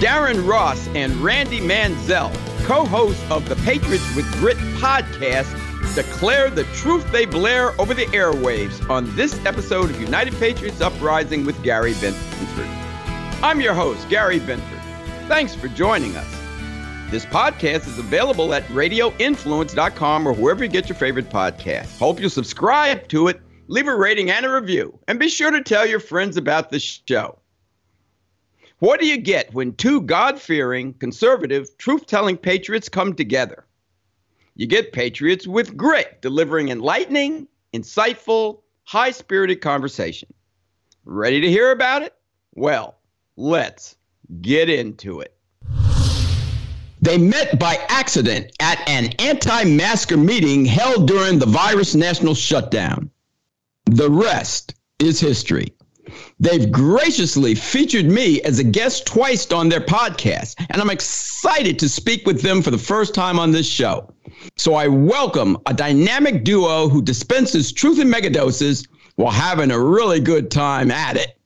Daryn Ross and Randy Mansell, co hosts of the Patriots with Grit podcast, declare the truth they blare over the airwaves on this episode of United Patriots Uprising with Gary Binford. I'm your host, Gary Binford. Thanks for joining us. This podcast is available at radioinfluence.com or wherever you get your favorite podcast. Hope you'll subscribe to it, leave a rating and a review, and be sure to tell your friends about the show. What do you get when two God fearing, conservative, truth telling patriots come together? You get patriots with grit, delivering enlightening, insightful, high spirited conversation. Ready to hear about it? Well, let's get into it. They met by accident at an anti masker meeting held during the virus national shutdown. The rest is history. They've graciously featured me as a guest twice on their podcast, and I'm excited to speak with them for the first time on this show. So I welcome a dynamic duo who dispenses truth in megadoses while having a really good time at it.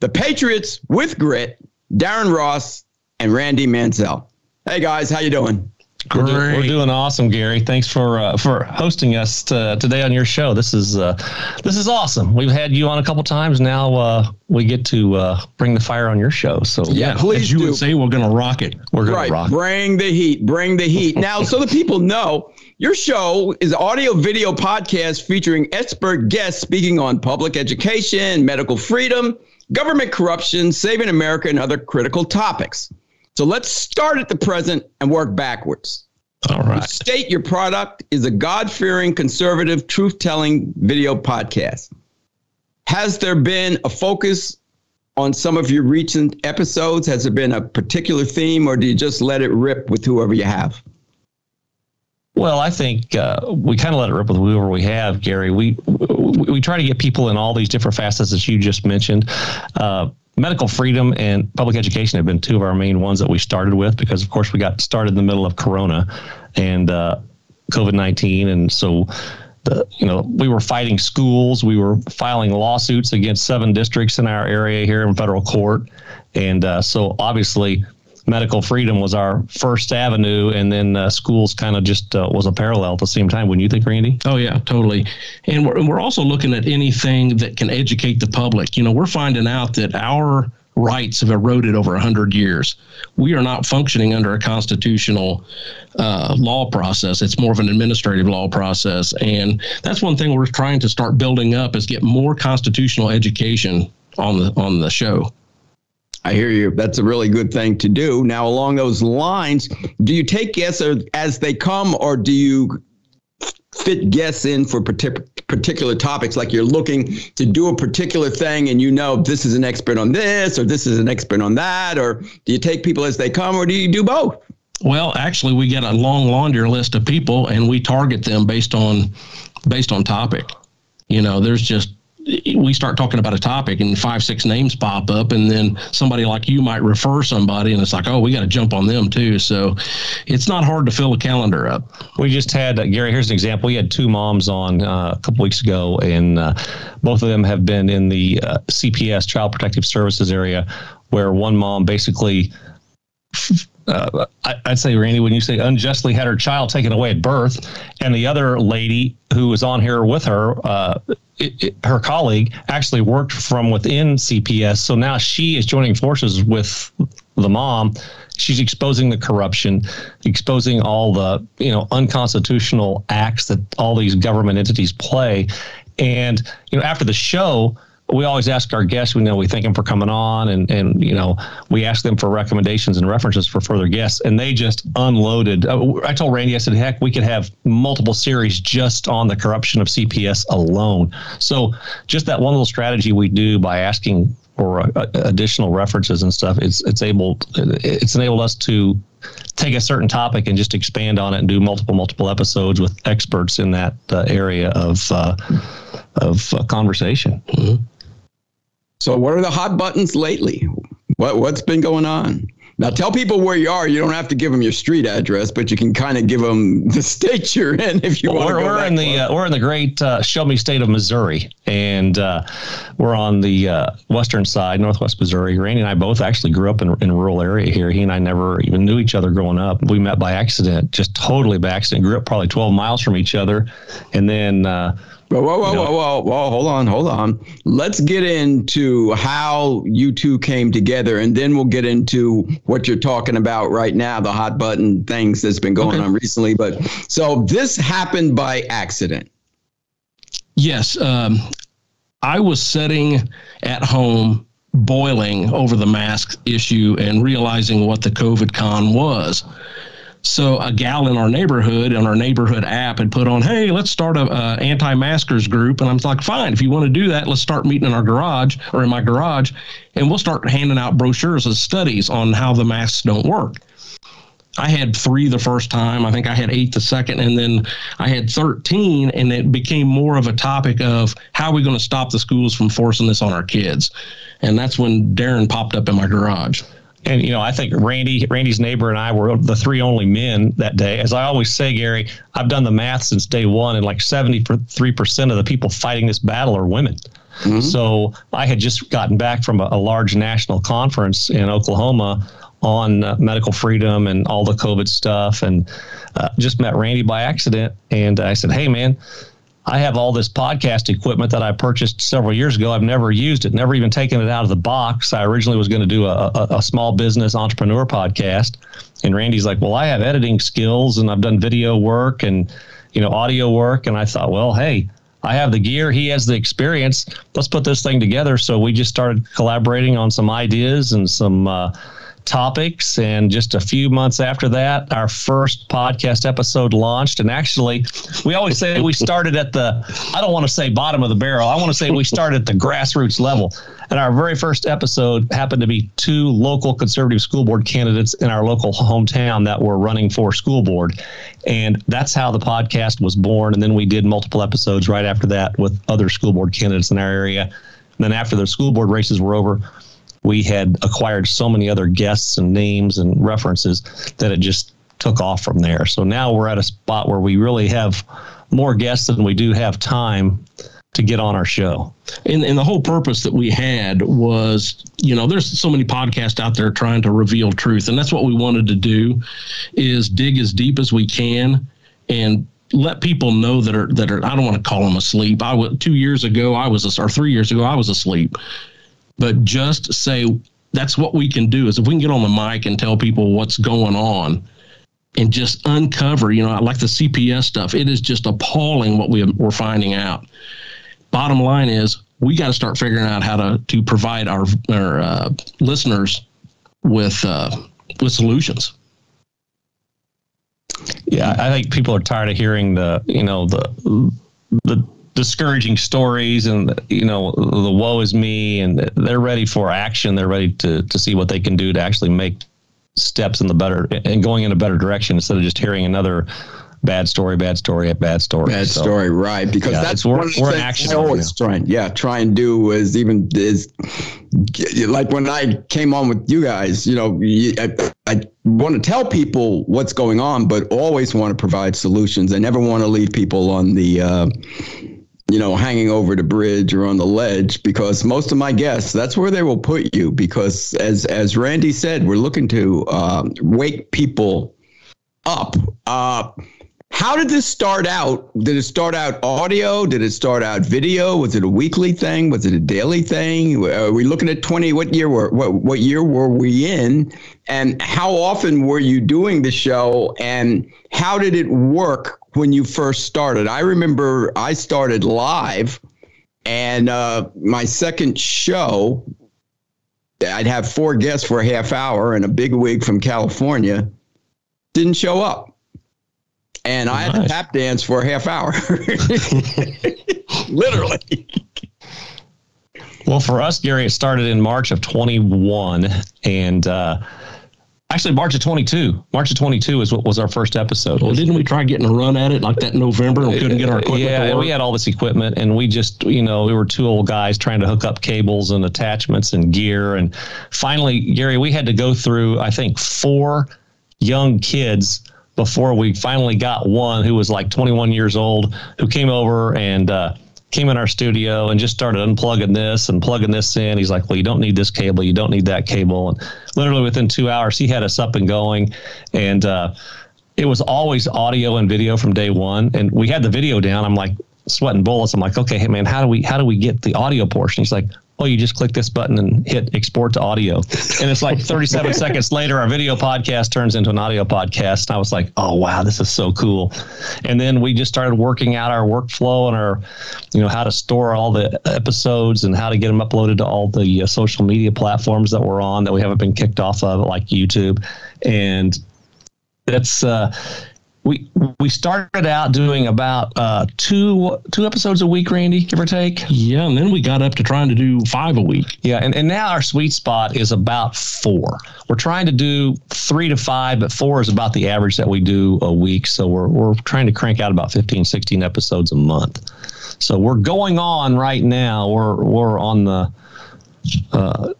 The Patriots with grit, Daryn Ross and Randy Mansell. Hey guys, how you doing? We're, do, we're, doing awesome, Gary. Thanks for uh, for hosting us to, today on your show. This is uh, this is awesome. We've had you on a couple times. Now uh, we get to uh, bring the fire on your show. So yeah, please as you do. would say, we're going to rock it. We're going right. to rock. Bring the heat. Bring the heat. Now, so the people know, your show is audio video podcast featuring expert guests speaking on public education, medical freedom, government corruption, saving America, and other critical topics. So let's start at the present and work backwards. All right. State your product is a God fearing, conservative, truth telling video podcast. Has there been a focus on some of your recent episodes? Has there been a particular theme, or do you just let it rip with whoever you have? Well, I think uh, we kind of let it rip with whoever we have, Gary. We, we, we try to get people in all these different facets that you just mentioned. Uh, medical freedom and public education have been two of our main ones that we started with because, of course, we got started in the middle of Corona and uh, COVID 19. And so, the, you know, we were fighting schools, we were filing lawsuits against seven districts in our area here in federal court. And uh, so, obviously, medical freedom was our first avenue, and then uh, schools kind of just uh, was a parallel at the same time. Wouldn't you think, Randy? Oh yeah, totally. And we're we're also looking at anything that can educate the public. You know, we're finding out that our rights have eroded over 100 years. We are not functioning under a constitutional uh, law process. It's more of an administrative law process. And that's one thing we're trying to start building up is get more constitutional education on the on the show. I hear you. That's a really good thing to do. Now, along those lines, do you take guests as they come, or do you fit guests in for particular topics? Like you're looking to do a particular thing, and you know this is an expert on this, or this is an expert on that, or do you take people as they come, or do you do both? Well, actually, we get a long laundry list of people, and we target them based on based on topic. You know, there's just we start talking about a topic and five six names pop up and then somebody like you might refer somebody and it's like oh we got to jump on them too. So it's not hard to fill a calendar up. We just had uh, gary here's an example. We had two moms on uh, a couple weeks ago and uh, both of them have been in the uh, cps child protective services area where one mom basically uh, I, would say, Randy, when you say unjustly had her child taken away at birth, and the other lady who was on here with her, uh, it, it, her colleague, actually worked from within CPS. So now she is joining forces with the mom. She's exposing the corruption, exposing all the you know unconstitutional acts that all these government entities play. And you know, after the show, we always ask our guests, we know we thank them for coming on and, and, you know, we ask them for recommendations and references for further guests and they just unloaded. Uh, I told Randy, I said, heck, we could have multiple series just on the corruption of CPS alone. So just that one little strategy we do by asking for uh, additional references and stuff, it's, it's able, it's enabled us to take a certain topic and just expand on it and do multiple, multiple episodes with experts in that uh, area of, uh, of uh, conversation. Mm-hmm. So, what are the hot buttons lately? What what's been going on? Now tell people where you are. You don't have to give them your street address, but you can kind of give them the state you're in if you well, want. We're, we're in the uh, we're in the great uh, show me state of Missouri, and uh, we're on the uh, western side, northwest Missouri. Randy and I both actually grew up in, in a rural area here. He and I never even knew each other growing up. We met by accident, just totally by accident. Grew up probably 12 miles from each other, and then Whoa, whoa, whoa, whoa, whoa, whoa, hold on, hold on. Let's get into how you two came together, and then we'll get into what you're talking about right now, the hot button things that's been going okay. on recently. But so this happened by accident. Yes. Um, I was sitting at home boiling over the mask issue and realizing what the COVID con was. So a gal in our neighborhood on our neighborhood app had put on, "Hey, let's start a, a anti-maskers group." And I'm like, "Fine, if you want to do that, let's start meeting in our garage or in my garage, and we'll start handing out brochures of studies on how the masks don't work." I had three the first time. I think I had eight the second, and then I had 13, and it became more of a topic of how are we going to stop the schools from forcing this on our kids? And that's when Daryn popped up in my garage and you know, I think Randy, Randy's neighbor, and I were the three only men that day. As I always say, Gary, I've done the math since day one, and like seventy-three percent of the people fighting this battle are women. Mm-hmm. So I had just gotten back from a, a large national conference in Oklahoma on uh, medical freedom and all the COVID stuff, and uh, just met Randy by accident. And I said, "Hey, man." I have all this podcast equipment that I purchased several years ago. I've never used it, never even taken it out of the box. I originally was going to do a, a, a, small business entrepreneur podcast. And Randy's like, well, I have editing skills and I've done video work and, you know, audio work. And I thought, well, hey, I have the gear. He has the experience. Let's put this thing together. So we just started collaborating on some ideas and some, uh, topics. And just a few months after that, our first podcast episode launched. And actually, we always say we started at the, I don't want to say bottom of the barrel. I want to say we started at the grassroots level. And our very first episode happened to be two local conservative school board candidates in our local hometown that were running for school board. And that's how the podcast was born. And then we did multiple episodes right after that with other school board candidates in our area. And then after the school board races were over, we had acquired so many other guests and names and references that it just took off from there. So now we're at a spot where we really have more guests than we do have time to get on our show. And, and the whole purpose that we had was, you know, there's so many podcasts out there trying to reveal truth. And that's what we wanted to do is dig as deep as we can and let people know that are that are I don't want to call them asleep. I was two years ago I was or three years ago I was asleep but just say that's what we can do is if we can get on the mic and tell people what's going on and just uncover, you know, like the CPS stuff, it is just appalling what we, we're finding out. Bottom line is we got to start figuring out how to, to provide our, our uh, listeners with, uh, with solutions. Yeah, I think people are tired of hearing the, you know, the, the discouraging stories and you know the woe is me and they're ready for action. They're ready to to see what they can do to actually make steps in the better and going in a better direction instead of just hearing another bad story bad story bad story. Bad so, story right because yeah, that's we're, one we're things I always try and yeah try and do is even is like when I came on with you guys you know I, I want to tell people what's going on but always want to provide solutions. I never want to leave people on the uh, you know, hanging over the bridge or on the ledge because most of my guests, that's where they will put you because as as Randy said, we're looking to uh, wake people up. Uh, how did this start out? Did it start out audio? Did it start out video? Was it a weekly thing? Was it a daily thing? Are we looking at 20? What year were what, what year were we in? And how often were you doing the show? And how did it work when you first started? I remember I started live, and uh, my second show, I'd have four guests for a half hour, and a big wig from California didn't show up. And I had to tap dance for a half hour. Literally. Well, for us, Gary, it started in March of 21. And uh, Actually, March of 22. March of 22 is what was our first episode. Well, didn't we try getting a run at it like that in November and we couldn't get our equipment? Yeah, we had all this equipment and we just, you know, we were two old guys trying to hook up cables and attachments and gear. And finally, Gary, we had to go through, I think, four young kids before we finally got one who was like 21 years old who came over and, uh, came in our studio and just started unplugging this and plugging this in. He's like, "Well, you don't need this cable, you don't need that cable." And literally within two hours, he had us up and going, and uh, it was always audio and video from day one. And we had the video down. I'm like sweating bullets. I'm like, "Okay, hey man, how do we how do we get the audio portion?" He's like, oh, you just click this button and hit export to audio. And it's like 37 seconds later, our video podcast turns into an audio podcast. And I was like, oh, wow, this is so cool. And then we just started working out our workflow and our, you know, how to store all the episodes and how to get them uploaded to all the uh, social media platforms that we're on that we haven't been kicked off of, like YouTube. And that's, uh, we we started out doing about uh, two two episodes a week, Randy, give or take. Yeah, and then we got up to trying to do five a week. Yeah, and, and now our sweet spot is about four. We're trying to do three to five, but four is about the average that we do a week. So we're we're trying to crank out about 15, 16 episodes a month. So we're going on right now. We're we're on the uh,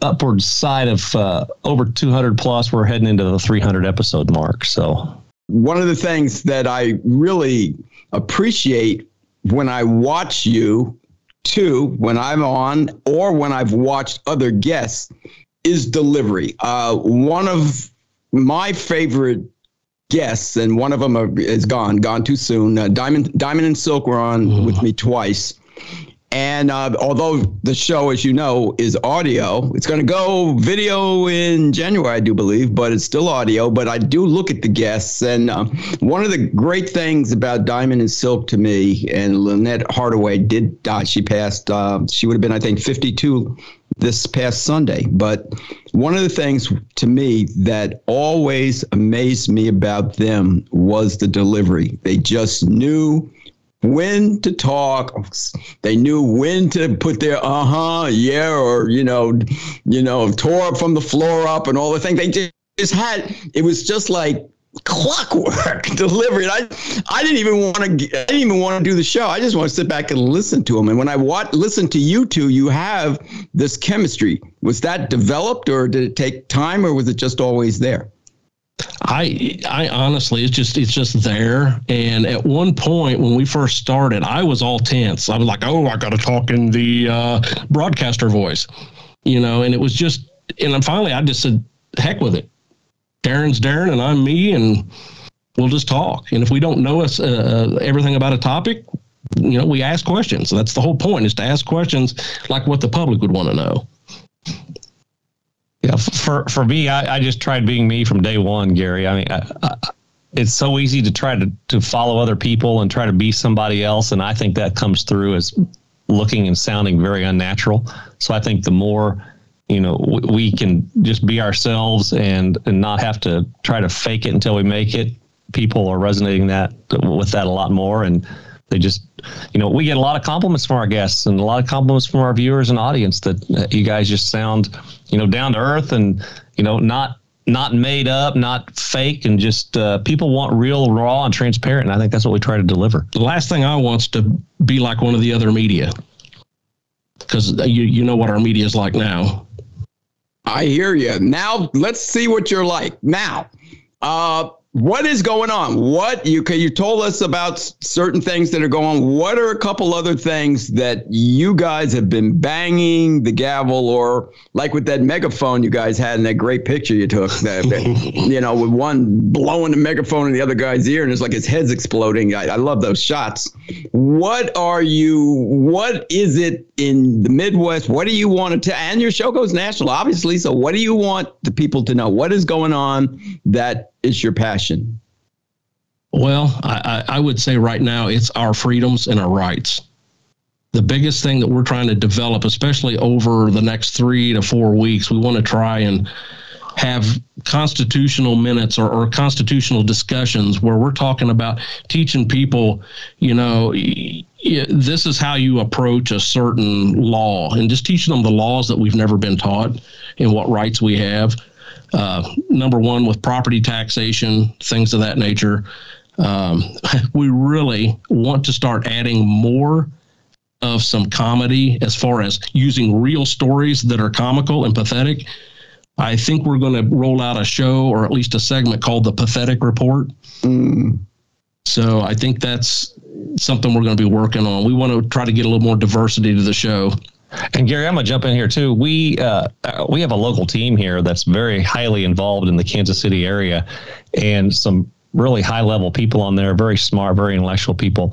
upward side of uh, over 200 plus. We're heading into the 300 episode mark. So one of the things that I really appreciate when I watch you, too, when I'm on or when I've watched other guests, is delivery. Uh, one of my favorite guests, and one of them is gone, gone too soon. Uh, Diamond, Diamond and Silk were on mm. with me twice. And uh, although the show, as you know, is audio, it's going to go video in January, I do believe, but it's still audio. But I do look at the guests. And uh, one of the great things about Diamond and Silk to me, and Lynette Hardaway did die. She passed, uh, she would have been, I think, 52 this past Sunday. But one of the things to me that always amazed me about them was the delivery. They just knew when to talk. They knew when to put their uh huh, yeah, or you know, you know, tore up from the floor up and all the things. They just had. It was just like clockwork delivery. I I didn't even want to. I didn't even want to do the show. I just want to sit back and listen to them. And when I watch, listen to you two, you have this chemistry. Was that developed, or did it take time, or was it just always there? I I honestly it's just it's just there. And at one point when we first started, I was all tense. I was like, oh, I got to talk in the uh, broadcaster voice, you know. And it was just, and then finally I just said, heck with it. Daryn's Daryn and I'm me, and we'll just talk. And if we don't know us uh, everything about a topic, you know, we ask questions. That's the whole point is to ask questions like what the public would want to know. Yeah, for for me, I, I just tried being me from day one, Gary. I mean, I, I, it's so easy to try to to follow other people and try to be somebody else, and I think that comes through as looking and sounding very unnatural. So I think the more you know we can just be ourselves and and not have to try to fake it until we make it. People are resonating that with that a lot more, and they just you know we get a lot of compliments from our guests and a lot of compliments from our viewers and audience that you guys just sound you know, down to earth and, you know, not not made up, not fake, and just uh, people want real, raw, and transparent. And I think that's what we try to deliver. The last thing I want is to be like one of the other media, because you you know what our media is like now. I hear you. Now let's see what you're like now. Uh, what is going on? What you can you told us about certain things that are going on. What are a couple other things that you guys have been banging the gavel or like with that megaphone you guys had in that great picture you took that, you know with one blowing the megaphone in the other guy's ear and it's like his head's exploding. I, I love those shots. What are you what is it in the Midwest? What do you want to and your show goes national obviously. So what do you want the people to know? What is going on that is your passion? Well, I, I would say right now it's our freedoms and our rights. The biggest thing that we're trying to develop, especially over the next three to four weeks, we want to try and have constitutional minutes or, or, constitutional discussions where we're talking about teaching people, you know, this is how you approach a certain law and just teaching them the laws that we've never been taught and what rights we have uh, number one with property taxation, things of that nature. Um, we really want to start adding more of some comedy as far as using real stories that are comical and pathetic. I think we're going to roll out a show or at least a segment called the Pathetic Report. Mm. So I think that's something we're going to be working on. We want to try to get a little more diversity to the show. And Gary, I'm gonna jump in here too. We uh, we have a local team here that's very highly involved in the Kansas City area, and some really high level people on there, very smart, very intellectual people,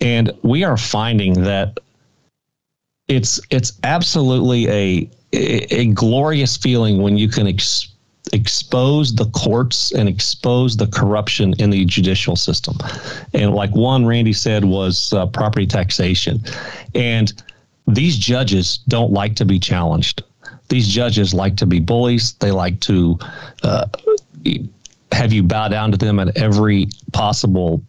and we are finding that it's it's absolutely a a, a glorious feeling when you can. Ex- expose the courts and expose the corruption in the judicial system. And like one Randy said was uh, property taxation. And these judges don't like to be challenged. These judges like to be bullies. They like to uh, have you bow down to them at every possible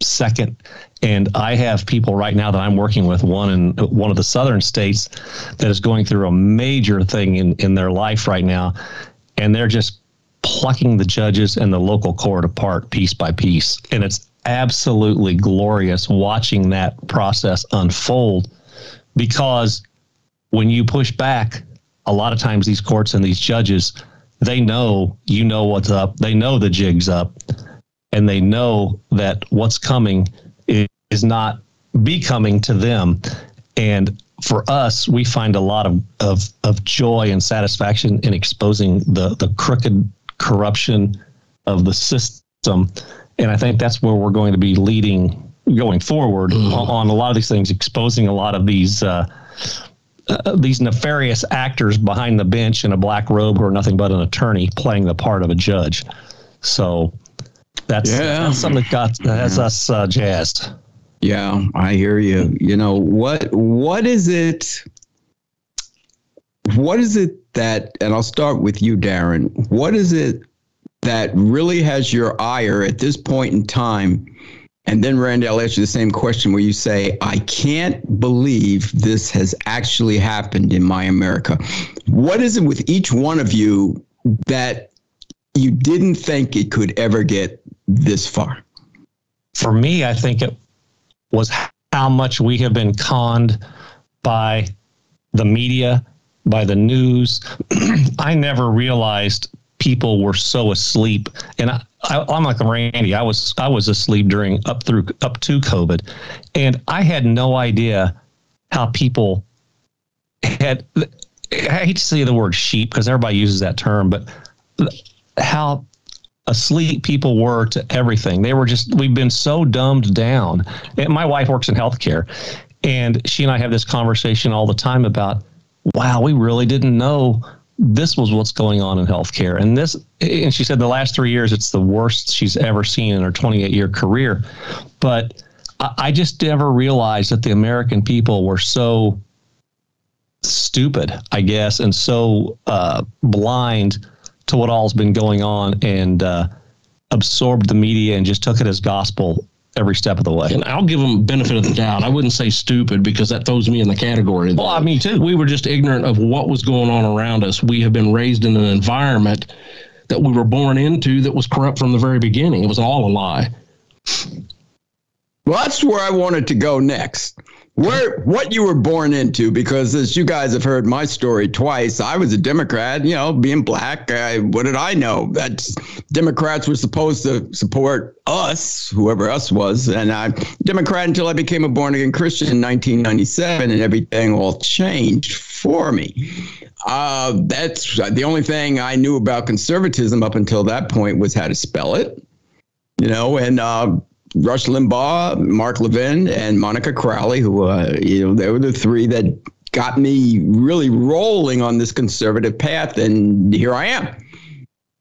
second. And I have people right now that I'm working with, one in one of the southern states that is going through a major thing in, in their life right now. And they're just plucking the judges and the local court apart piece by piece. And it's absolutely glorious watching that process unfold because when you push back, a lot of times these courts and these judges, they know you know what's up. They know the jig's up, and they know that what's coming is not becoming to them. And for us, we find a lot of, of, of joy and satisfaction in exposing the, the crooked corruption of the system. And I think that's where we're going to be leading going forward mm. on, on, a lot of these things, exposing a lot of these uh, uh, these nefarious actors behind the bench in a black robe who are nothing but an attorney playing the part of a judge. So that's, yeah. that's something that got that has us uh, jazzed. Yeah, I hear you. You know what? What is it? What is it that? And I'll start with you, Daryn. What is it that really has your ire at this point in time? And then, Randy, I'll ask you the same question where you say, I can't believe this has actually happened in my America. What is it with each one of you that you didn't think it could ever get this far? For me, I think it was how much we have been conned by the media, by the news. I never realized people were so asleep. And I, I, am like a Randy. I was I was asleep during up through up to COVID, and I had no idea how people had. I hate to say the word sheep because everybody uses that term, but how asleep people were to everything. They were just we've been so dumbed down. And my wife works in healthcare, and she and I have this conversation all the time about, wow, we really didn't know this was what's going on in healthcare. And this, and she said the last three years, it's the worst she's ever seen in her 28 year career. But I just never realized that the American people were so stupid, I guess, and so uh, blind to what all's been going on and uh, absorbed the media and just took it as gospel every step of the way. And I'll give them benefit of the doubt. I wouldn't say stupid because that throws me in the category. Well, I mean, too. We were just ignorant of what was going on around us. We have been raised in an environment that we were born into that was corrupt from the very beginning. It was all a lie. Well, that's where I wanted to go next where what you were born into because as you guys have heard my story twice i was a democrat you know being black I, what did i know? That democrats were supposed to support us whoever us was and i democrat until i became a born again christian in 1997 and everything all changed for me. Uh, that's the only thing i knew about conservatism up until that point was how to spell it you know and uh, Rush Limbaugh, Mark Levin, and Monica Crowley, who uh, you know they were the three that got me really rolling on this conservative path, and here I am.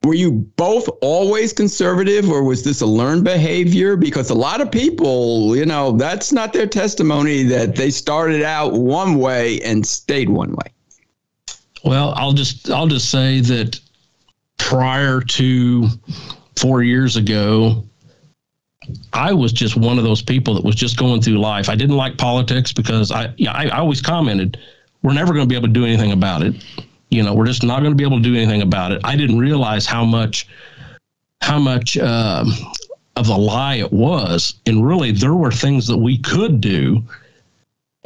Were you both always conservative, or was this a learned behavior? Because a lot of people, you know, that's not their testimony that they started out one way and stayed one way. Well, I'll just I'll just say that prior to four years ago, I was just one of those people that was just going through life. I didn't like politics because I, yeah, I, I always commented, we're never going to be able to do anything about it. You know, we're just not going to be able to do anything about it. I didn't realize how much, how much um, of a lie it was, and really there were things that we could do,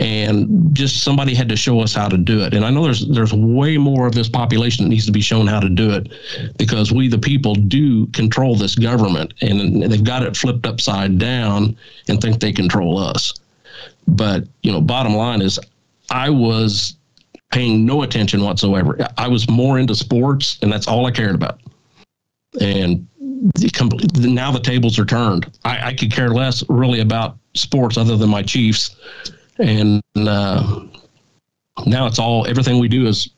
and just somebody had to show us how to do it. And I know there's there's way more of this population that needs to be shown how to do it, because we the people do control this government, and they've got it flipped upside down and think they control us. But you know, bottom line is, I was paying no attention whatsoever. I was more into sports, and that's all I cared about. And now the tables are turned. I, I could care less really about sports other than my Chiefs, and uh, now it's all everything we do is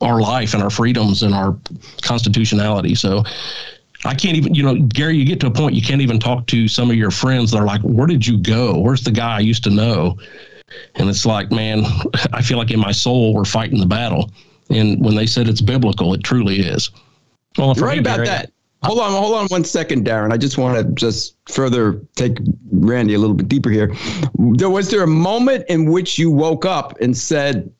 our life and our freedoms and our constitutionality. So I can't even, you know, Gary, you get to a point you can't even talk to some of your friends They're like, "Where did you go? Where's the guy I used to know?" And it's like, man, I feel like in my soul we're fighting the battle. And when they said it's biblical, it truly is. Well, You're right about Gary, that. Hold on, hold on one second, Daryn. I just want to just further take Randy a little bit deeper here. There was there a moment in which you woke up and said,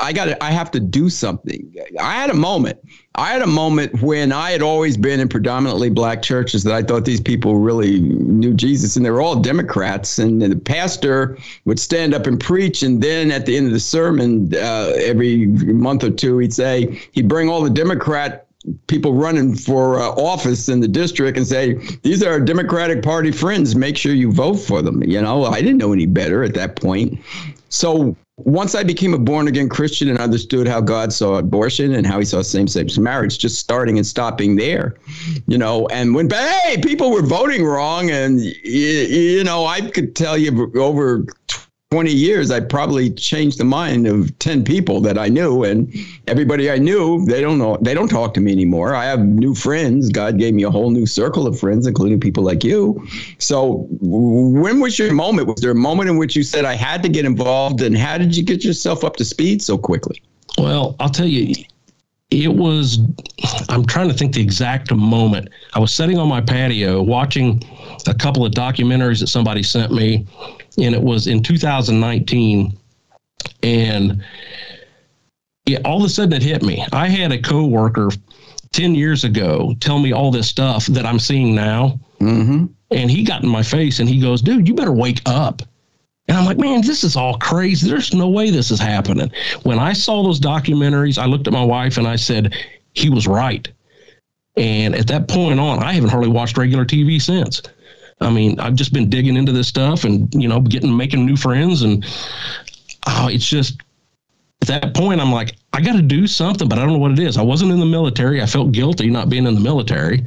I got I have to do something. I had a moment. I had a moment when I had always been in predominantly black churches that I thought these people really knew Jesus and they were all Democrats. And the pastor would stand up and preach. And then at the end of the sermon, uh, every month or two, he'd say, he'd bring all the Democrat people running for uh, office in the district and say these are Democratic Party friends. Make sure you vote for them. You know, I didn't know any better at that point. So once I became a born again Christian and understood how God saw abortion and how he saw same sex marriage, just starting and stopping there, you know, and when, hey, people were voting wrong. And, you know, I could tell you over 20 years, I probably changed the mind of 10 people that I knew. And everybody I knew, they don't know, they don't talk to me anymore. I have new friends. God gave me a whole new circle of friends, including people like you. So when was your moment? Was there a moment in which you said, I had to get involved? And how did you get yourself up to speed so quickly? Well, I'll tell you, it was, I'm trying to think the exact moment. I was sitting on my patio watching a couple of documentaries that somebody sent me and it was in 2019. And it, all of a sudden it hit me. I had a coworker 10 years ago tell me all this stuff that I'm seeing now. Mm-hmm. And he got in my face and he goes, dude, you better wake up. And I'm like, man, this is all crazy. There's no way this is happening. When I saw those documentaries, I looked at my wife and I said, he was right. And at that point on, I haven't hardly watched regular TV since. I mean, I've just been digging into this stuff and, you know, getting, making new friends. And oh, it's just at that point, I'm like, I got to do something, but I don't know what it is. I wasn't in the military. I felt guilty not being in the military.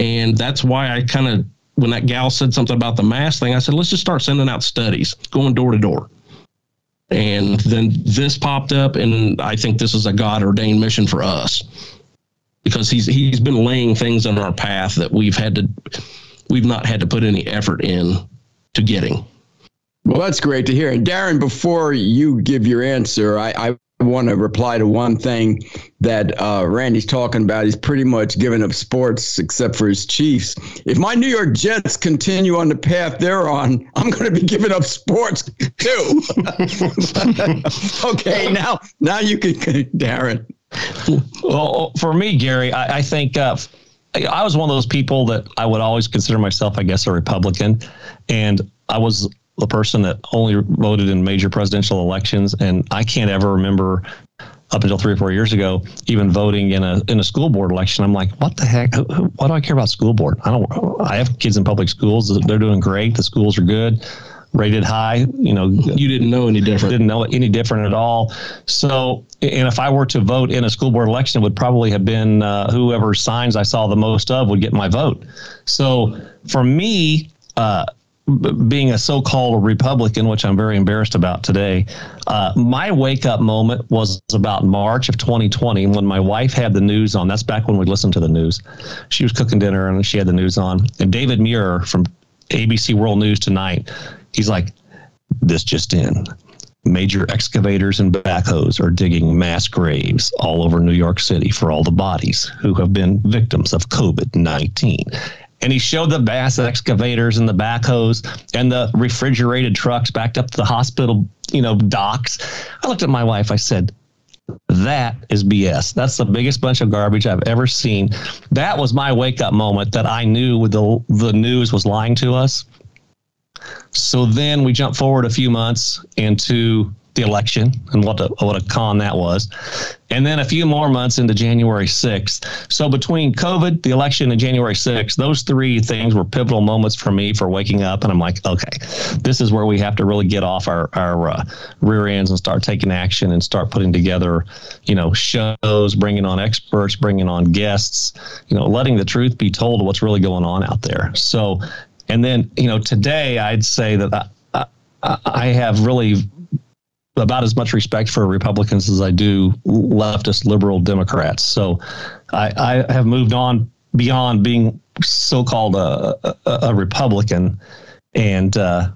And that's why I kind of, when that gal said something about the mass thing, I said, let's just start sending out studies, going door to door. And then this popped up, and I think this is a God ordained mission for us because he's he's been laying things on our path that we've had to we've not had to put any effort in to getting. Well, that's great to hear. And Daryn, before you give your answer, I, I want to reply to one thing that uh, Randy's talking about. He's pretty much given up sports except for his Chiefs. If my New York Jets continue on the path they're on, I'm going to be giving up sports too. okay, now now you can, Daryn. Well, for me, Gary, I, I think uh, I was one of those people that I would always consider myself, I guess, a Republican, and I was the person that only voted in major presidential elections, and I can't ever remember up until three or four years ago, even voting in a in a school board election. I'm like, what the heck? Why do I care about school board? I don't. I have kids in public schools; they're doing great. The schools are good rated high. You know, you didn't know any different. Didn't know any different at all. So, and if I were to vote in a school board election, it would probably have been uh, whoever signs I saw the most of would get my vote. So, for me, uh, being a so-called Republican, which I'm very embarrassed about today, uh, my wake-up moment was about March of 2020 when my wife had the news on. That's back when we listened to the news. She was cooking dinner and she had the news on, and David Muir from ABC World News Tonight He's like, this just in. Major excavators and backhoes are digging mass graves all over New York City for all the bodies who have been victims of COVID 19 and he showed the mass excavators and the backhoes and the refrigerated trucks backed up to the hospital, you know, docks. I looked at my wife. I said, that is BS. That's the biggest bunch of garbage I've ever seen. That was my wake up moment that I knew the the news was lying to us. So then we jump forward a few months into the election and what a, what a con that was. And then a few more months into January 6th. So between COVID, the election, and January 6th, those three things were pivotal moments for me for waking up. And I'm like, okay, this is where we have to really get off our, our uh, rear ends and start taking action and start putting together, you know, shows, bringing on experts, bringing on guests, you know, letting the truth be told what's really going on out there. So, and then, you know, today I'd say that I, I have really about as much respect for Republicans as I do leftist liberal Democrats. So I, I have moved on beyond being so-called a, a, a Republican, and uh,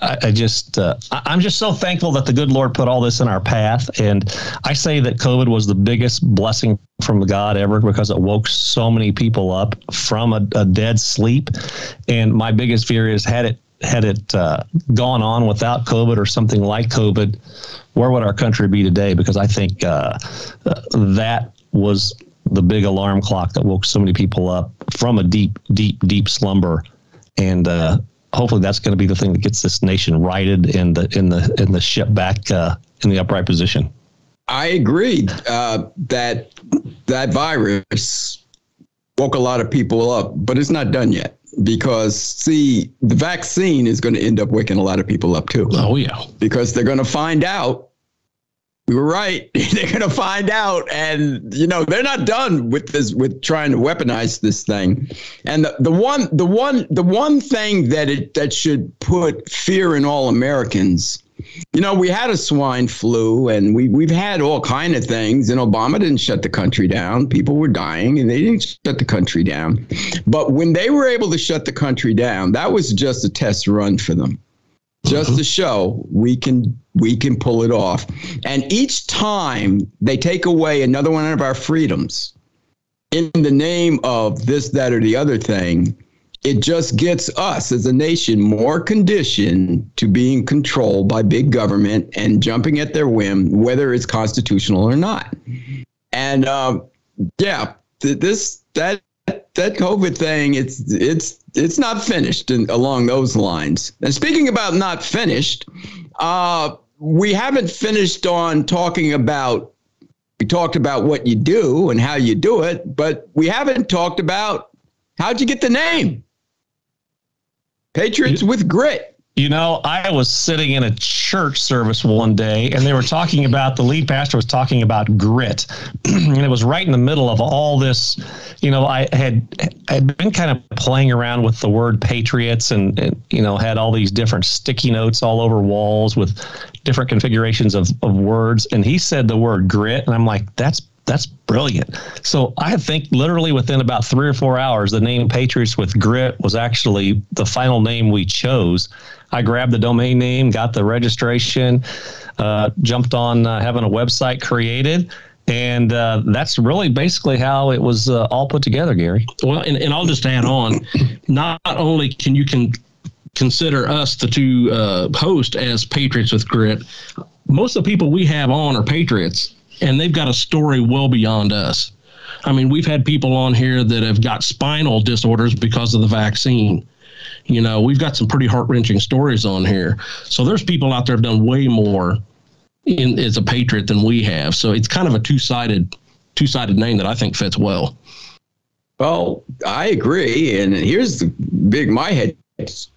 I, I, just uh, I'm just so thankful that the good Lord put all this in our path. And I say that COVID was the biggest blessing from God ever because it woke so many people up from a, a dead sleep. And my biggest fear is had it had it uh, gone on without COVID or something like COVID, where would our country be today? Because I think uh, that was the big alarm clock that woke so many people up from a deep, deep, deep slumber, and uh, hopefully that's going to be the thing that gets this nation righted in the in the in the ship back uh, in the upright position. I agree uh, that that virus woke a lot of people up, but it's not done yet because see the vaccine is going to end up waking a lot of people up too oh yeah because they're going to find out we were right they're going to find out and you know they're not done with this with trying to weaponize this thing and the, the one the one the one thing that it that should put fear in all americans you know, we had a swine flu and we, we've had all kind of things and Obama didn't shut the country down. People were dying and they didn't shut the country down. But when they were able to shut the country down, that was just a test run for them. Just to show we can we can pull it off. And each time they take away another one of our freedoms in the name of this, that, or the other thing, it just gets us as a nation more conditioned to being controlled by big government and jumping at their whim, whether it's constitutional or not. And um, yeah, th- this that that COVID thing, it's it's it's not finished in, along those lines. And speaking about not finished, uh, we haven't finished on talking about. We talked about what you do and how you do it, but we haven't talked about how'd you get the name. Patriots with grit. You know, I was sitting in a church service one day and they were talking about the lead pastor was talking about grit. and it was right in the middle of all this. You know, I had I had been kind of playing around with the word patriots and, and you know, had all these different sticky notes all over walls with different configurations of, of words. And he said the word grit. And I'm like, that's that's brilliant. So I think literally within about three or four hours, the name Patriots with Grit was actually the final name we chose. I grabbed the domain name, got the registration, uh, jumped on uh, having a website created. And uh, that's really basically how it was uh, all put together, Gary. Well, and, and I'll just add on not only can you can consider us the two uh, hosts as Patriots with Grit, most of the people we have on are Patriots and they've got a story well beyond us. I mean, we've had people on here that have got spinal disorders because of the vaccine. You know, we've got some pretty heart wrenching stories on here. So there's people out there have done way more in as a patriot than we have. So it's kind of a two sided two sided name that I think fits well. Well, I agree. And here's the big my head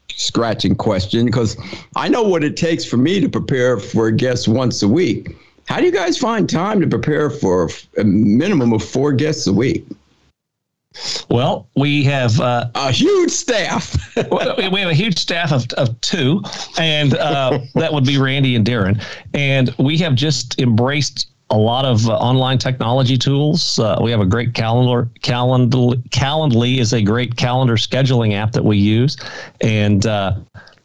scratching question because I know what it takes for me to prepare for a guest once a week. How do you guys find time to prepare for a minimum of four guests a week? Well, we have uh, a huge staff. we have a huge staff of, of two, and uh, that would be Randy and Daryn. And we have just embraced a lot of uh, online technology tools. Uh, we have a great calendar. Calendar Calendly is a great calendar scheduling app that we use, and uh,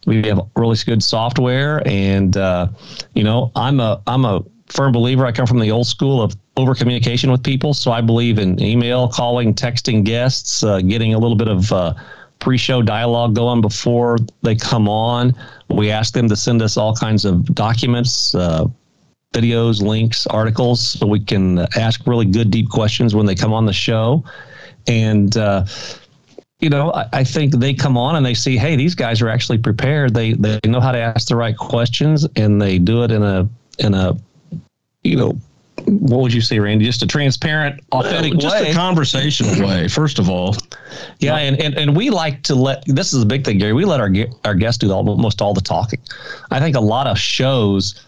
we have really good software. And uh, you know, I'm a I'm a firm believer. I come from the old school of over communication with people. So I believe in email, calling, texting guests, uh, getting a little bit of uh, pre show dialogue going before they come on. We ask them to send us all kinds of documents. Uh, videos, links, articles, so we can ask really good, deep questions when they come on the show. And uh, you know, I, I, think they come on and they see, hey, these guys are actually prepared. They they know how to ask the right questions, and they do it in a in a you know what would you say, Randy? Just a transparent, authentic well, just way. a conversational way, first of all. Yeah, and, and and we like to let this is a big thing, Gary. We let our our guests do almost all the talking. I think a lot of shows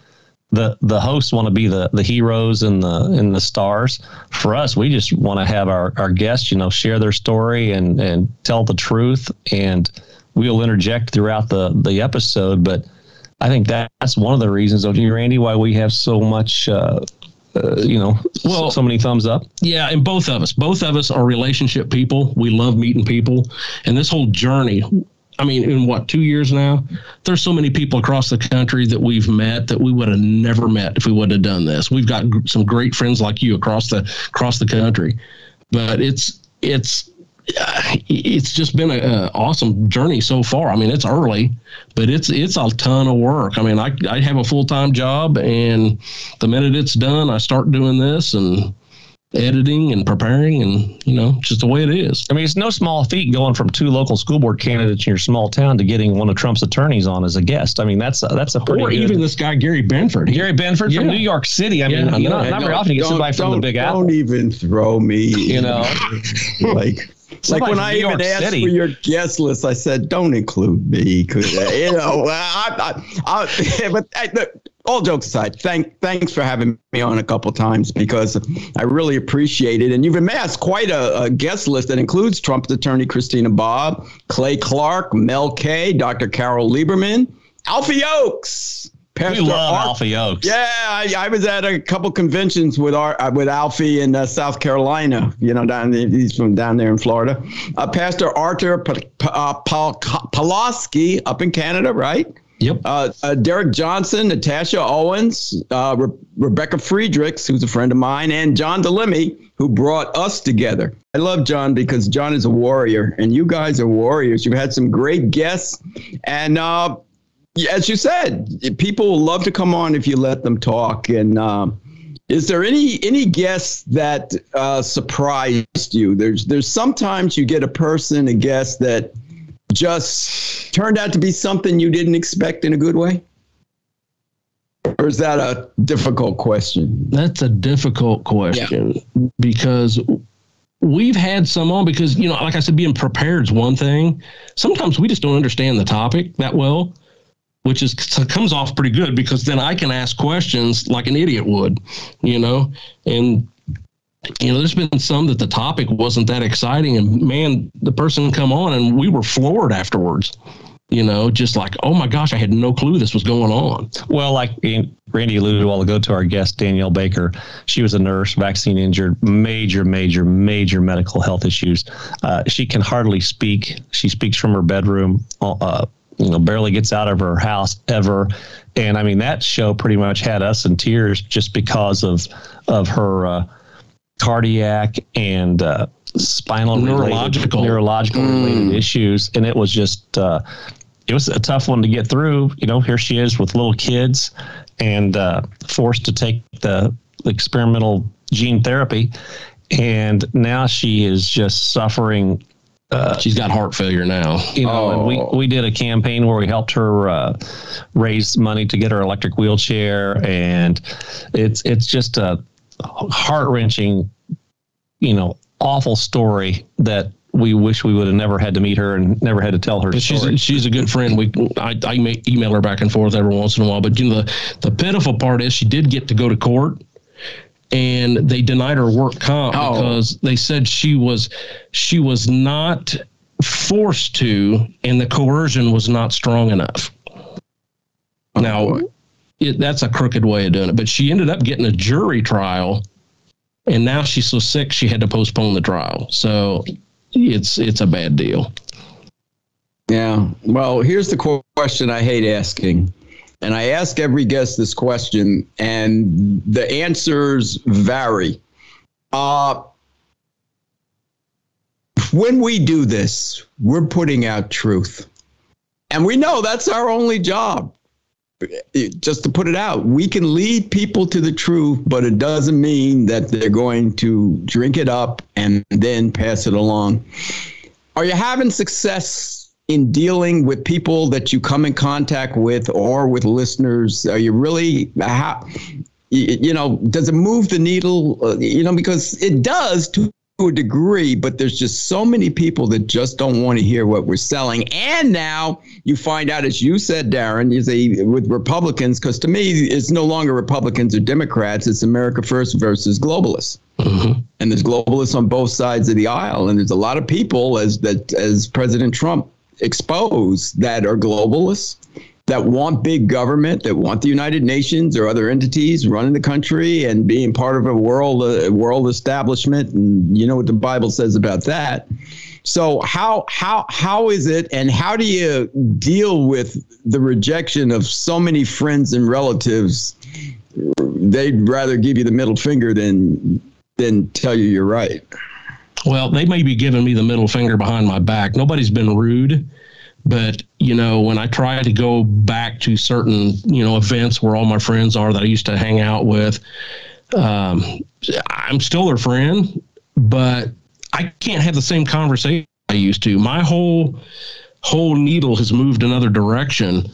the the hosts want to be the the heroes and the and the stars. For us, we just want to have our our guests, you know, share their story and and tell the truth, and we'll interject throughout the the episode. But I think that's one of the reasons, don't you, Randy, why we have so much. Uh, uh, you know, well, so many thumbs up. Yeah, and both of us, both of us are relationship people. We love meeting people, and this whole journey. I mean, in what two years now? There's so many people across the country that we've met that we would have never met if we would have done this. We've got some great friends like you across the across the country, but it's it's it's just been an awesome journey so far. I mean, it's early, but it's it's a ton of work. I mean, I I have a full time job, and the minute it's done, I start doing this and editing and preparing and you know just the way it is. I mean it's no small feat going from two local school board candidates in your small town to getting one of trump's attorneys on as a guest. I mean that's a, that's a pretty or good, even this guy gary Binford. Gary Binford yeah. from new york city. I mean yeah, you know, not very often you get somebody from the big apple. don't even throw me you know? like like when I even asked City. for your guest list, I said, "Don't include me," because uh, you know, I, I, I, but I, all jokes aside, thank thanks for having me on a couple times because I really appreciate it. And you've amassed quite a, a guest list that includes Trump's attorney Christina Bobb, Clay Clark, Mel K, Dr. Carole Lieberman, Alfie Oakes. Pastor we love Ar- Alfie Oakes. Yeah, I, I, was at a couple conventions with our uh, with Alfie in uh, South Carolina. You know, down there, he's from down there in Florida. Uh, Pastor Arthur P- uh, Pawlowski up in Canada, right? Yep. Uh, uh, Derek Johnson, Natasha Owens, uh, Re- Rebecca Friedrichs, who's a friend of mine, and John Di Lemme, who brought us together. I love John because John is a warrior, and you guys are warriors. You've had some great guests, and uh, as you said, people love to come on if you let them talk. And um, is there any any guests that uh, surprised you? There's there's sometimes you get a person, a guest that just turned out to be something you didn't expect in a good way. Or is that a difficult question? That's a difficult question yeah. because we've had some on because you know like i said being prepared is one thing sometimes we just don't understand the topic that well which is comes off pretty good because then I can ask questions like an idiot would, you know, and you know, there's been some that the topic wasn't that exciting, and man, the person come on and we were floored afterwards. You know, just like, oh my gosh, I had no clue this was going on. Well, like Randy alluded a while ago to our guest Danielle Baker, she was a nurse, vaccine injured, major, major, major medical health issues. Uh, she can hardly speak. She speaks from her bedroom. Uh, you know barely gets out of her house ever. And i mean that show pretty much had us in tears just because of of her uh, cardiac and uh, spinal neurological related, neurological. mm. related issues. And it was just uh, it was a tough one to get through. You know here she is with little kids and uh, forced to take the experimental gene therapy. And now she is just suffering uh, she's got heart failure now. You know, oh. and we, we did a campaign where we helped her uh, raise money to get her electric wheelchair, and it's it's just a heart wrenching, you know, awful story that we wish we would have never had to meet her and never had to tell her. But she's a, she's a good friend. We I, I email her back and forth every once in a while. But you know the the pitiful part is she did get to go to court and they denied her work comp oh. because they said she was she was not forced to and the coercion was not strong enough. Now it, that's a crooked way of doing it but she ended up getting a jury trial and now she's so sick she had to postpone the trial. So it's it's a bad deal. Yeah. Well here's the question i hate asking and I ask every guest this question, and the answers vary. Uh, when we do this, we're putting out truth. And we know that's our only job. just to put it out, we can lead people to the truth, but it doesn't mean that they're going to drink it up and then pass it along. Are you having success in dealing with people that you come in contact with or with listeners? Are you really, how, you know, does it move the needle? Uh, you know, because it does to a degree, but there's just so many people that just don't want to hear what we're selling. And now you find out, as you said, Daryn, you say with Republicans, because to me, it's no longer Republicans or Democrats, it's America First versus globalists. Mm-hmm. And there's globalists on both sides of the aisle. And there's a lot of people, as that as President Trump exposed, that are globalists that want big government, that want the United Nations or other entities running the country and being part of a world uh, world establishment. And you know what the Bible says about that. So how how how is it, and how do you deal with the rejection of so many friends and relatives? They'd rather give you the middle finger than than tell you you're right. Well, they may be giving me the middle finger behind my back. Nobody's been rude but you know, when I try to go back to certain you know events where all my friends are that I used to hang out with, um, I'm still their friend, but I can't have the same conversation I used to. My whole whole needle has moved another direction.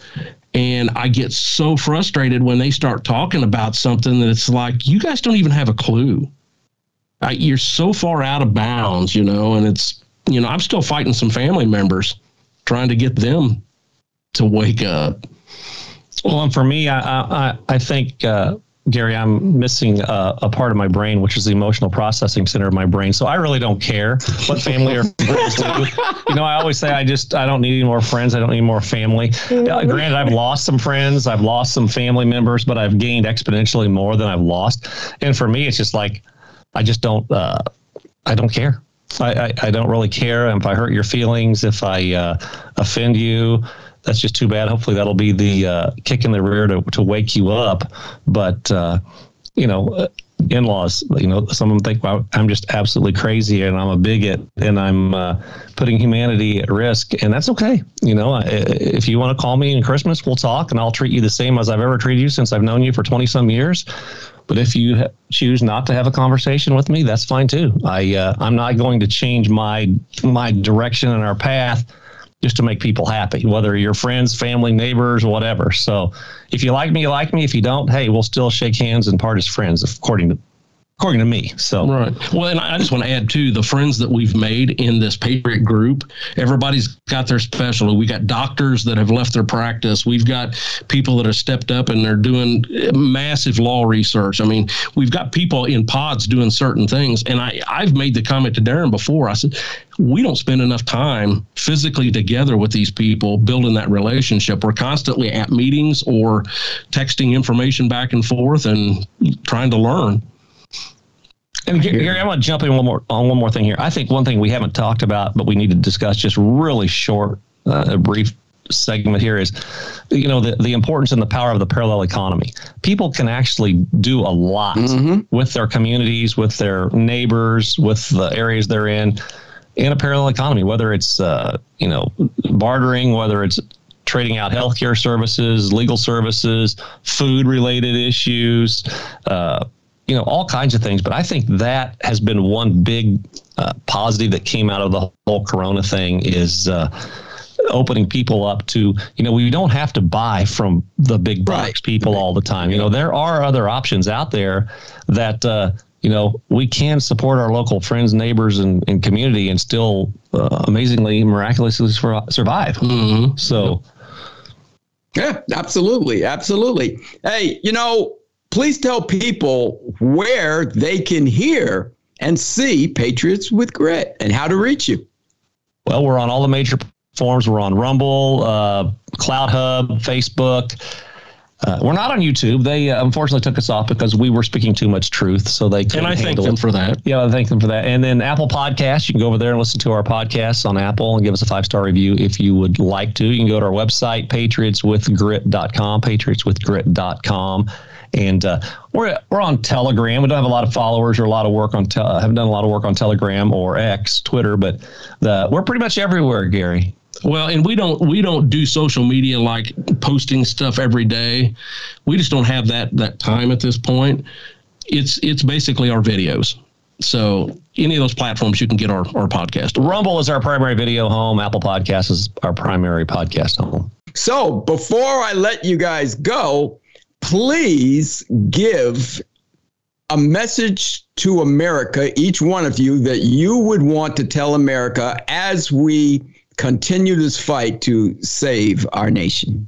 And I get so frustrated when they start talking about something that it's like, you guys don't even have a clue. I, you're so far out of bounds, you know, and it's, you know, I'm still fighting some family members trying to get them to wake up. Well, and for me, I I, I think uh, Gary, I'm missing a, a, part of my brain, which is the emotional processing center of my brain. So I really don't care what family or friends do. You know, I always say I just I don't need any more friends. I don't need more family. Uh, granted, I've lost some friends, I've lost some family members, but I've gained exponentially more than I've lost. And for me, it's just like I just don't uh, I don't care. I, I, I, don't really care if I hurt your feelings, if I uh, offend you. That's just too bad. Hopefully, that'll be the uh, kick in the rear to, to wake you up. But, uh, you know, uh, in laws, you know, some of them think well, I'm just absolutely crazy and I'm a bigot and I'm uh, putting humanity at risk. And that's okay. You know, if you want to call me in Christmas, we'll talk and I'll treat you the same as I've ever treated you since I've known you for 20 some years but if you ha- choose not to have a conversation with me, that's fine too. I uh, I'm not going to change my my direction and our path just to make people happy, whether you're friends, family, neighbors, whatever. So if you like me, you like me. If you don't, hey, we'll still shake hands and part as friends, according to according to me. So right. Well, and I just want to add too the friends that we've made in this Patriot group. Everybody's got their specialty. We got doctors that have left their practice. We've got people that have stepped up and they're doing eh, massive law research. I mean, we've got people in pods doing certain things. And I I've made the comment to Daryn before. I said we don't spend enough time physically together with these people building that relationship. We're constantly at meetings or texting information back and forth and trying to learn. And Gary, I want to jump in one more on one more thing here. I think one thing we haven't talked about, but we need to discuss just really short, uh, a brief segment here is, you know, the, the importance and the power of the parallel economy. People can actually do a lot mm-hmm. with their communities, with their neighbors, with the areas they're in, in a parallel economy. Whether it's uh, you know bartering, whether it's trading out healthcare services, legal services, food related issues. Uh, you know, all kinds of things. But I think that has been one big uh, positive that came out of the whole Corona thing is uh, opening people up to, you know, we don't have to buy from the big box right. people all the time. You know, there are other options out there that, uh, you know, we can support our local friends, neighbors, and, and community and still uh, amazingly, miraculously survive. Mm-hmm. So, yeah, absolutely. Absolutely. Hey, you know, please tell people where they can hear and see Patriots with Grit and how to reach you. Well, we're on all the major forms. We're on Rumble, uh, CloutHub, Facebook. Uh, we're not on YouTube. They uh, unfortunately took us off because we were speaking too much truth, so they and I thank them it. for that. Yeah, I thank them for that. And then Apple Podcasts, you can go over there and listen to our podcasts on Apple and give us a five star review if you would like to. You can go to our website, patriotswithgrit.com, patriotswithgrit.com. And uh, we're we're on Telegram. We don't have a lot of followers or a lot of work on. Te- haven't done a lot of work on Telegram or X, Twitter, but the, we're pretty much everywhere, Gary. Well, and we don't we don't do social media like posting stuff every day. We just don't have that that time at this point. It's it's basically our videos. So any of those platforms you can get our, our podcast. Rumble is our primary video home. Apple Podcast is our primary podcast home. So before I let you guys go, please give a message to America, each one of you, that you would want to tell America as we continue this fight to save our nation.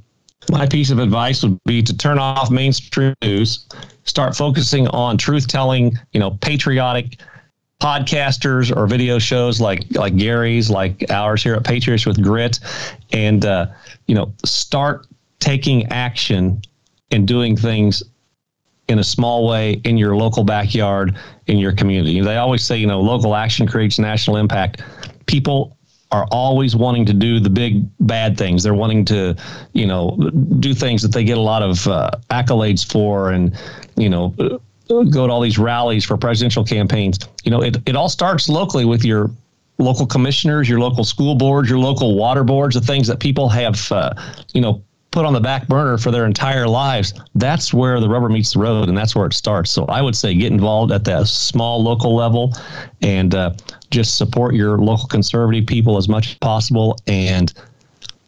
My piece of advice would be to turn off mainstream news, start focusing on truth telling, you know, patriotic podcasters or video shows like like Gary's, like ours here at Patriots with Grit, and uh, you know, start taking action and doing things in a small way in your local backyard in your community. They always say, you know, local action creates national impact. People are always wanting to do the big bad things. They're wanting to, you know, do things that they get a lot of uh, accolades for, and you know, go to all these rallies for presidential campaigns. You know, it it all starts locally with your local commissioners, your local school boards, your local water boards, the things that people have, uh, you know, put on the back burner for their entire lives. That's where the rubber meets the road, and that's where it starts. So I would say get involved at that small local level, and uh, just support your local conservative people as much as possible, and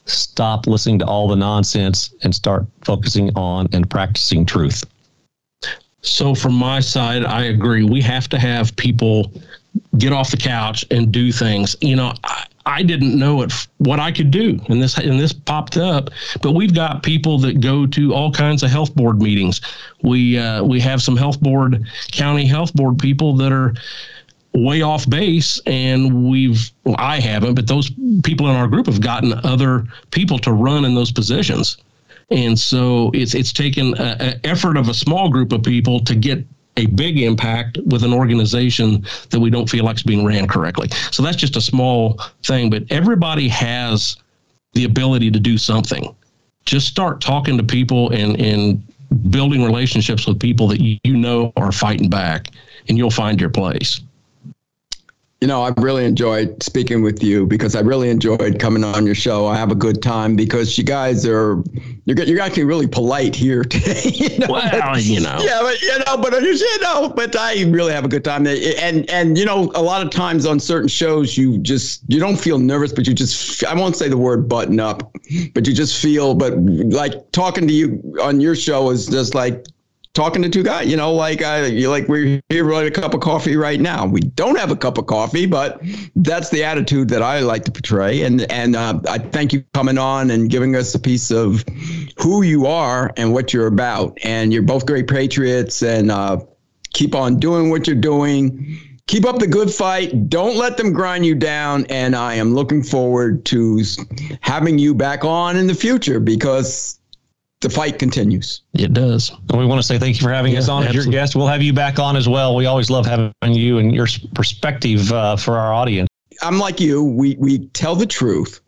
stop listening to all the nonsense and start focusing on and practicing truth. So, from my side, I agree. We have to have people get off the couch and do things. You know, I, I didn't know it, what I could do, and this and this popped up. But we've got people that go to all kinds of health board meetings. We uh, we have some health board, county health board people that are way off base and we've well, I haven't but those people in our group have gotten other people to run in those positions and so it's it's taken an effort of a small group of people to get a big impact with an organization that we don't feel like is being ran correctly. So that's just a small thing, but everybody has the ability to do something. Just start talking to people and and building relationships with people that you, you know are fighting back, and you'll find your place you know, I really enjoyed speaking with you because I really enjoyed coming on your show. I have a good time because you guys are you're you're actually really polite here today. You know? Well, you know, yeah, but you know, but you know, but I really have a good time. And and you know, a lot of times on certain shows, you just you don't feel nervous, but you just I won't say the word button up, but you just feel. But like talking to you on your show is just like talking to two guys. You know, like uh, you like we're here with a cup of coffee right now. We don't have a cup of coffee, but that's the attitude that I like to portray. And and uh, I thank you coming on and giving us a piece of who you are and what you're about. And you're both great patriots, and uh, keep on doing what you're doing. Keep up the good fight. Don't let them grind you down. And I am looking forward to having you back on in the future because the fight continues. It does. And we want to say thank you for having yeah, us on as your guest. We'll have you back on as well. We always love having you and your perspective uh, for our audience. I'm like you. We we tell the truth,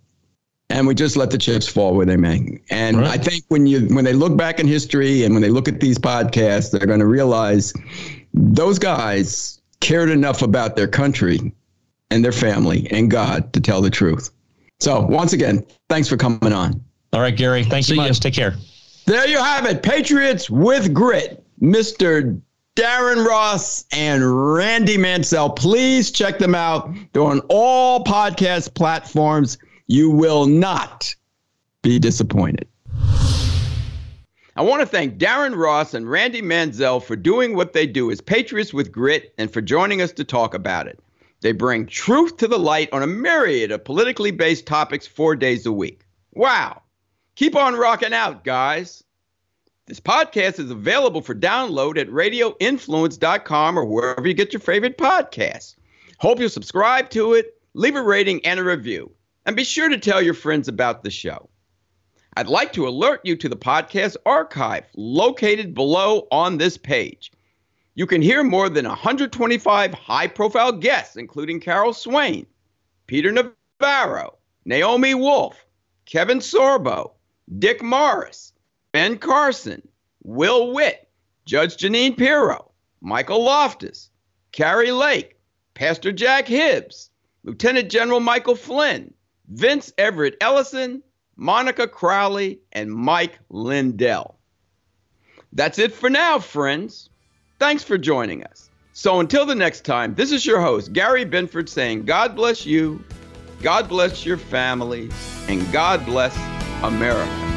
and we just let the chips fall where they may. And right. I think when you when they look back in history and when they look at these podcasts, they're going to realize those guys cared enough about their country and their family and God to tell the truth. So once again, thanks for coming on. All right, Gary. Thanks so much. You. Take care. There you have it. Patriots with grit. Mr. Daryn Ross and Randy Mansell. Please check them out. They're on all podcast platforms. You will not be disappointed. I want to thank Daryn Ross and Randy Mansell for doing what they do as Patriots with Grit and for joining us to talk about it. They bring truth to the light on a myriad of politically based topics four days a week. Wow. Keep on rocking out, guys. This podcast is available for download at radioinfluence.com or wherever you get your favorite podcasts. Hope you'll subscribe to it, leave a rating and a review, and be sure to tell your friends about the show. I'd like to alert you to the podcast archive located below on this page. You can hear more than 125 high profile guests, including Carol Swain, Peter Navarro, Naomi Wolf, Kevin Sorbo, Dick Morris, Ben Carson, Will Witt, Judge Jeanine Pirro, Michael Loftus, Kari Lake, Pastor Jack Hibbs, Lieutenant General Michael Flynn, Vince Everett Ellison, Monica Crowley, and Mike Lindell. That's it for now, friends. Thanks for joining us. So until the next time, this is your host, Gary Binford, saying God bless you, God bless your family, and God bless America.